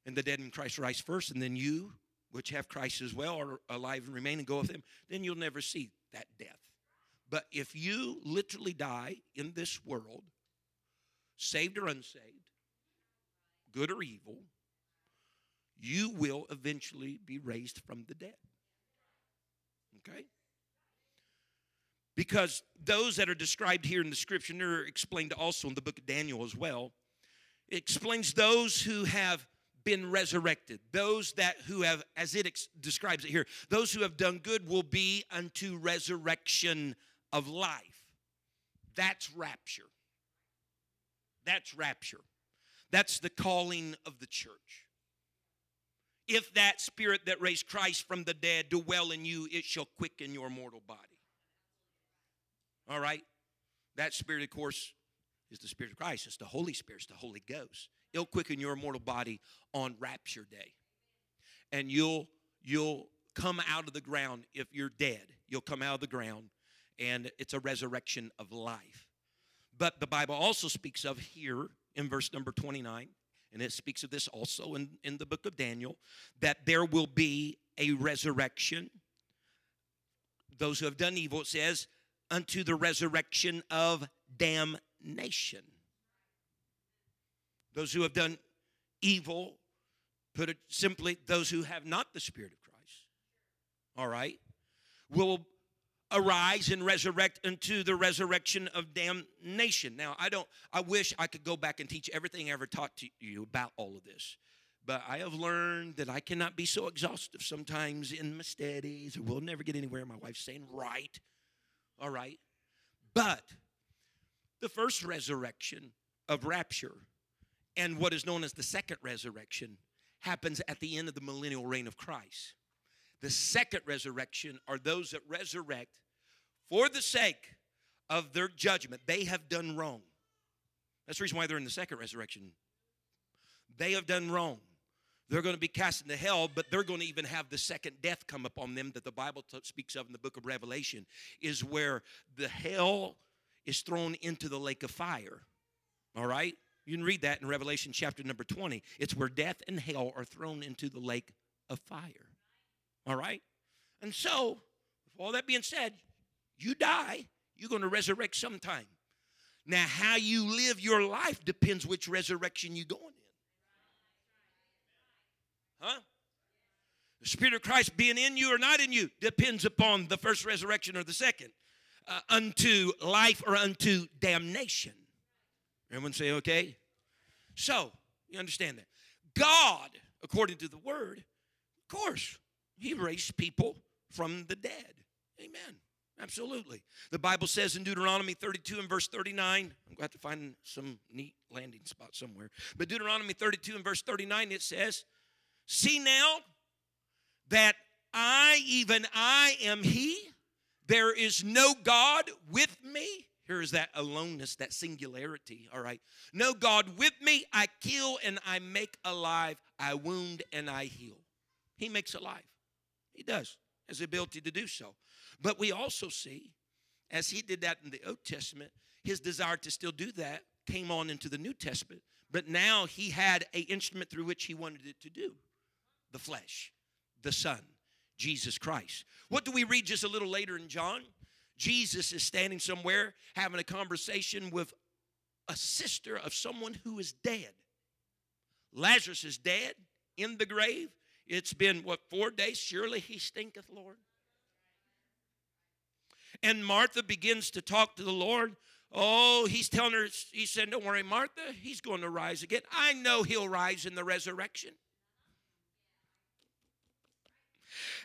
and the dead in Christ rise first, and then you which have Christ as well, are alive and remain and go with him, then you'll never see that death. But if you literally die in this world, saved or unsaved, good or evil, you will eventually be raised from the dead. Okay? Because those that are described here in the scripture, they're explained also in the book of Daniel as well, it explains those who have been resurrected. Those that who have, as it ex- describes it here, those who have done good will be unto resurrection of life. That's rapture. That's rapture. That's the calling of the church. If that spirit that raised Christ from the dead dwell in you, it shall quicken your mortal body. All right? That spirit, of course, is the Spirit of Christ. It's the Holy Spirit, it's the Holy Ghost. It'll quicken your mortal body on rapture day. And you'll you'll come out of the ground if you're dead. You'll come out of the ground and it's a resurrection of life. But the Bible also speaks of here in verse number 29, and it speaks of this also in, in the book of Daniel, that there will be a resurrection. Those who have done evil, it says, unto the resurrection of damnation. Those who have done evil, put it simply, those who have not the Spirit of Christ, all right, will arise and resurrect unto the resurrection of damnation. Now, I don't, I wish I could go back and teach everything I ever taught to you about all of this. But I have learned that I cannot be so exhaustive sometimes in my studies, we'll never get anywhere. My wife's saying, right. All right. But the first resurrection of rapture and what is known as the second resurrection happens at the end of the millennial reign of Christ. The second resurrection are those that resurrect for the sake of their judgment. They have done wrong. That's the reason why they're in the second resurrection. They have done wrong. They're going to be cast into hell, but they're going to even have the second death come upon them that the Bible t- speaks of in the book of Revelation, is where the hell is thrown into the lake of fire. All right? You can read that in Revelation chapter number 20. It's where death and hell are thrown into the lake of fire. All right? And so, with all that being said, you die, you're going to resurrect sometime. Now, how you live your life depends which resurrection you're going in. Huh? The Spirit of Christ being in you or not in you depends upon the first resurrection or the second. Uh, unto life or unto damnation. Everyone say, okay? So, you understand that. God, according to the word, of course, he raised people from the dead. Amen. Absolutely. The Bible says in Deuteronomy 32 and verse 39, I'm going to have to find some neat landing spot somewhere. But Deuteronomy 32 and verse 39, it says, See now that I, even I, am He. There is no God with me. Here is that aloneness, that singularity, all right? No God with me. I kill and I make alive. I wound and I heal. He makes alive. He does, has the ability to do so. But we also see, as he did that in the Old Testament, his desire to still do that came on into the New Testament. But now he had a instrument through which he wanted it to do the flesh, the Son, Jesus Christ. What do we read just a little later in John? Jesus is standing somewhere having a conversation with a sister of someone who is dead. Lazarus is dead in the grave. It's been, what, four days? Surely he stinketh, Lord. And Martha begins to talk to the Lord. Oh, he's telling her, he said, Don't worry, Martha, he's going to rise again. I know he'll rise in the resurrection.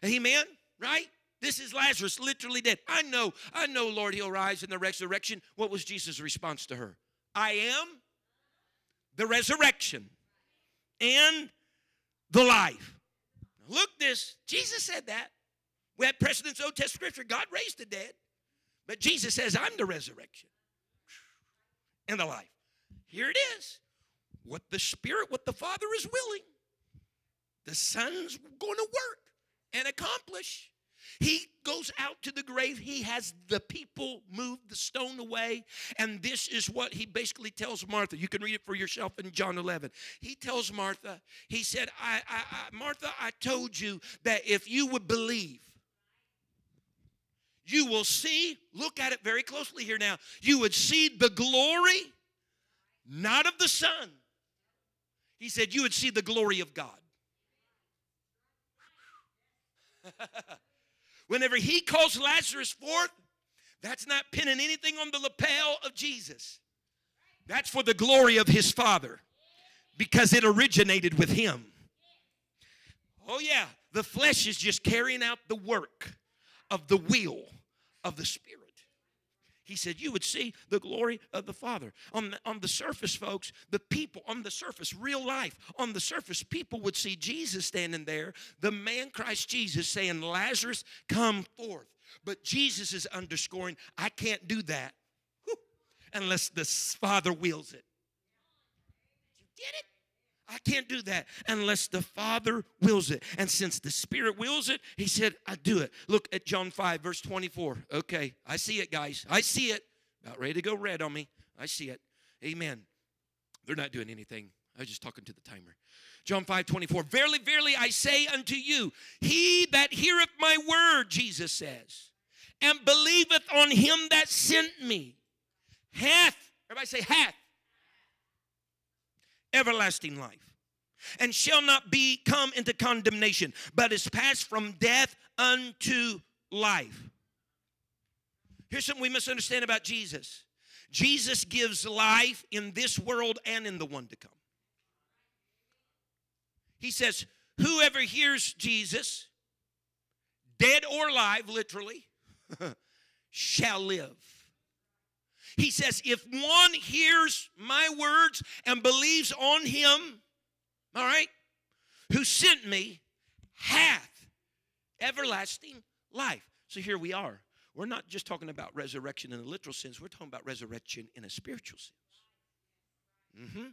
Amen, right? This is Lazarus, literally dead. I know, I know, Lord, he'll rise in the resurrection. What was Jesus' response to her? I am the resurrection and the life. Look, this, Jesus said that. We had precedence, Old Testament scripture. God raised the dead. But Jesus says, I'm the resurrection and the life. Here it is. What the Spirit, what the Father is willing, the Son's going to work and accomplish. He goes out to the grave. He has the people move the stone away. And this is what he basically tells Martha. You can read it for yourself in John 11. He tells Martha, He said, I, I, I, Martha, I told you that if you would believe, you will see, look at it very closely here now, you would see the glory, not of the Son. He said, You would see the glory of God. [laughs] [laughs] Whenever he calls Lazarus forth, that's not pinning anything on the lapel of Jesus. That's for the glory of his Father because it originated with him. Oh, yeah, the flesh is just carrying out the work of the will of the Spirit. He said, You would see the glory of the Father. On the, on the surface, folks, the people, on the surface, real life, on the surface, people would see Jesus standing there, the man Christ Jesus saying, Lazarus, come forth. But Jesus is underscoring, I can't do that whew, unless the Father wills it. You get it? I can't do that unless the Father wills it. And since the Spirit wills it, He said, I do it. Look at John 5, verse 24. Okay, I see it, guys. I see it. About ready to go red on me. I see it. Amen. They're not doing anything. I was just talking to the timer. John 5, 24. Verily, verily, I say unto you, he that heareth my word, Jesus says, and believeth on him that sent me, hath, everybody say, hath everlasting life and shall not be come into condemnation but is passed from death unto life. Here's something we misunderstand about jesus. Jesus gives life in this world and in the one to come. He says whoever hears jesus dead or alive literally [laughs] shall live he says, if one hears my words and believes on him, all right, who sent me, hath everlasting life. So here we are. We're not just talking about resurrection in a literal sense, we're talking about resurrection in a spiritual sense. Mm-hmm.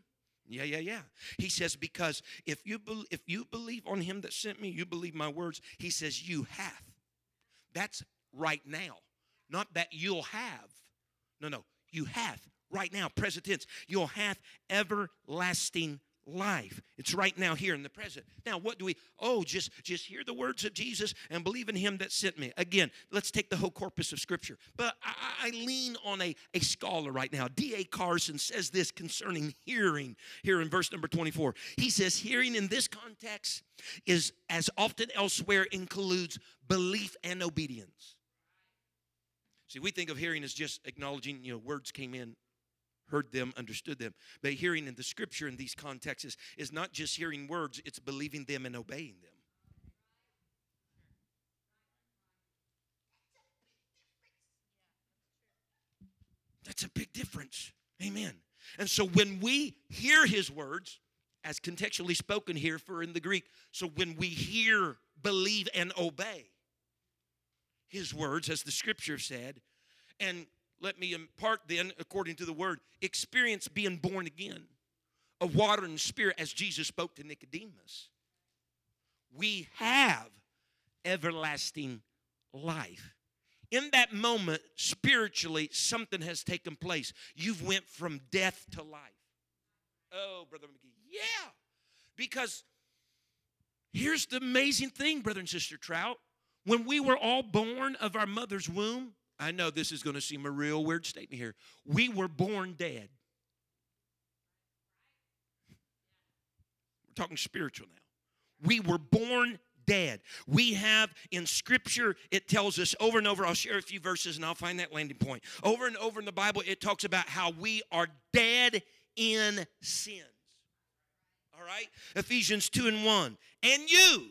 Yeah, yeah, yeah. He says, because if you be, if you believe on him that sent me, you believe my words. He says, you hath. That's right now, not that you'll have. No, no, you have right now, present tense. You'll have everlasting life. It's right now here in the present. Now, what do we? Oh, just just hear the words of Jesus and believe in Him that sent me. Again, let's take the whole corpus of Scripture. But I, I lean on a, a scholar right now. D.A. Carson says this concerning hearing here in verse number 24. He says, hearing in this context is as often elsewhere includes belief and obedience. See, we think of hearing as just acknowledging, you know, words came in, heard them, understood them. But hearing in the scripture in these contexts is, not just hearing words, it's believing them and obeying them. That's a big difference. Amen. And so when we hear his words, as contextually spoken here for in the Greek, so when we hear, believe, and obey, his words, as the scripture said. And let me impart then, according to the word, experience being born again of water and spirit as Jesus spoke to Nicodemus. We have everlasting life. In that moment, spiritually, something has taken place. You've went from death to life. Oh, Brother McGee, yeah. Because here's the amazing thing, brother and sister Trout. When we were all born of our mother's womb, I know this is going to seem a real weird statement here. We were born dead. We're talking spiritual now. We were born dead. We have in Scripture, it tells us over and over, I'll share a few verses and I'll find that landing point. Over and over in the Bible, it talks about how we are dead in sins. All right? Ephesians 2 and 1. And you,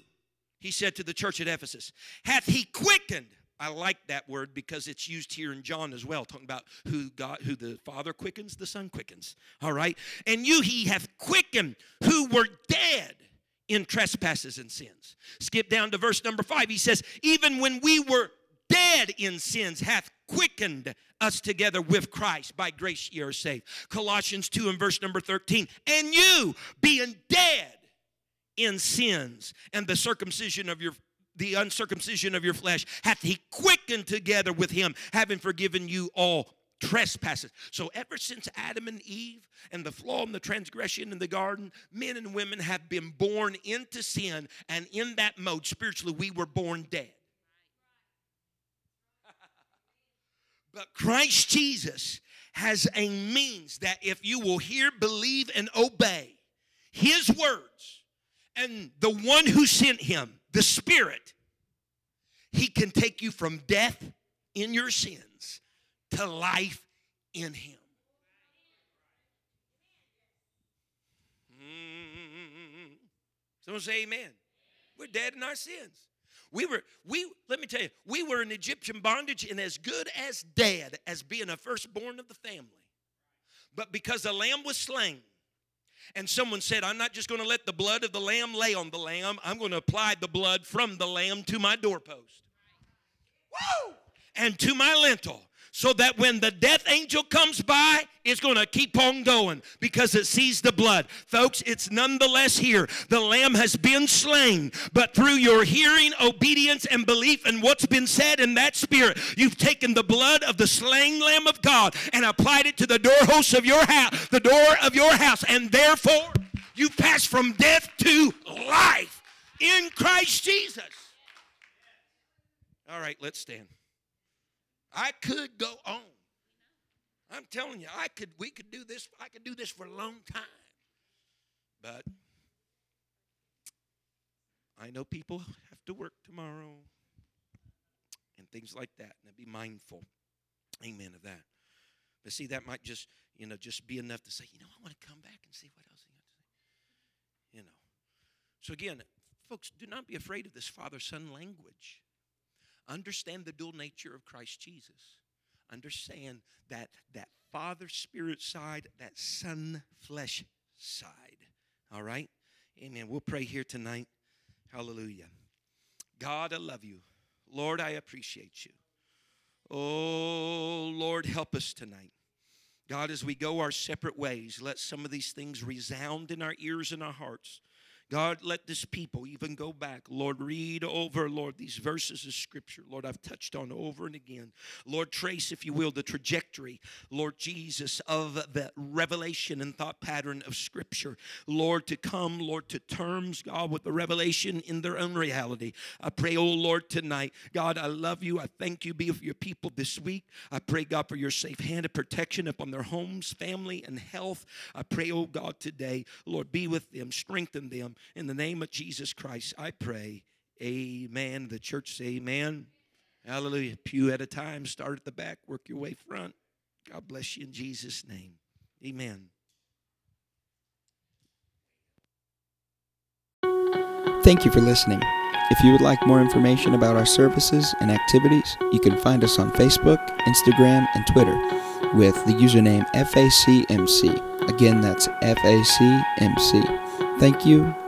he said to the church at Ephesus, hath he quickened. I like that word because it's used here in John as well, talking about who God, who the Father quickens, the Son quickens. All right. And you he hath quickened who were dead in trespasses and sins. Skip down to verse number five. He says, even when we were dead in sins, hath quickened us together with Christ. By grace ye are saved. Colossians 2 and verse number 13. And you, being dead in sins and the circumcision of your the uncircumcision of your flesh hath he quickened together with him having forgiven you all trespasses. So ever since adam and eve and the flaw and the transgression in the garden men and women have been born into sin and in that mode spiritually we were born dead. [laughs] But christ jesus has a means that if you will hear believe and obey his words and the one who sent him, the Spirit, He can take you from death in your sins to life in Him. Mm. Someone say amen. We're dead in our sins. We were, we, let me tell you, we were in Egyptian bondage and as good as dead as being a firstborn of the family. But because the lamb was slain, and someone said, I'm not just going to let the blood of the lamb lay on the lamb, I'm going to apply the blood from the lamb to my doorpost. Woo! And to my lintel so that when the death angel comes by, it's going to keep on going because it sees the blood. Folks, it's nonetheless here. The lamb has been slain, but through your hearing, obedience, and belief in what's been said in that spirit, you've taken the blood of the slain lamb of God and applied it to the doorposts of your house, the door of your house, and therefore you pass from death to life in Christ Jesus. All right, let's stand. I could go on. I'm telling you, I could we could do this, I could do this for a long time. But I know people have to work tomorrow and things like that. And be mindful. Amen of that. But see, that might just, you know, just be enough to say, you know, I want to come back and see what else he got to say. You know. So again, folks, do not be afraid of this father-son language. Understand the dual nature of Christ Jesus. Understand that that Father Spirit side, that Son flesh side. All right? Amen. We'll pray here tonight. Hallelujah. God, I love you. Lord, I appreciate you. Oh, Lord, help us tonight. God, as we go our separate ways, let some of these things resound in our ears and our hearts. God, let this people even go back. Lord, read over, Lord, these verses of Scripture. Lord, I've touched on over and again. Lord, trace, if you will, the trajectory, Lord Jesus, of the revelation and thought pattern of Scripture. Lord, to come, Lord, to terms, God, with the revelation in their own reality. I pray, oh Lord, tonight, God, I love you. I thank you. Be with your people this week. I pray, God, for your safe hand of protection upon their homes, family, and health. I pray, oh God, today, Lord, be with them, strengthen them. In the name of Jesus Christ, I pray. Amen. The church say amen. Hallelujah. Pew at a time. Start at the back, work your way front. God bless you in Jesus' name. Amen. Thank you for listening. If you would like more information about our services and activities, you can find us on Facebook, Instagram, and Twitter with the username FACMC. Again, that's FACMC. Thank you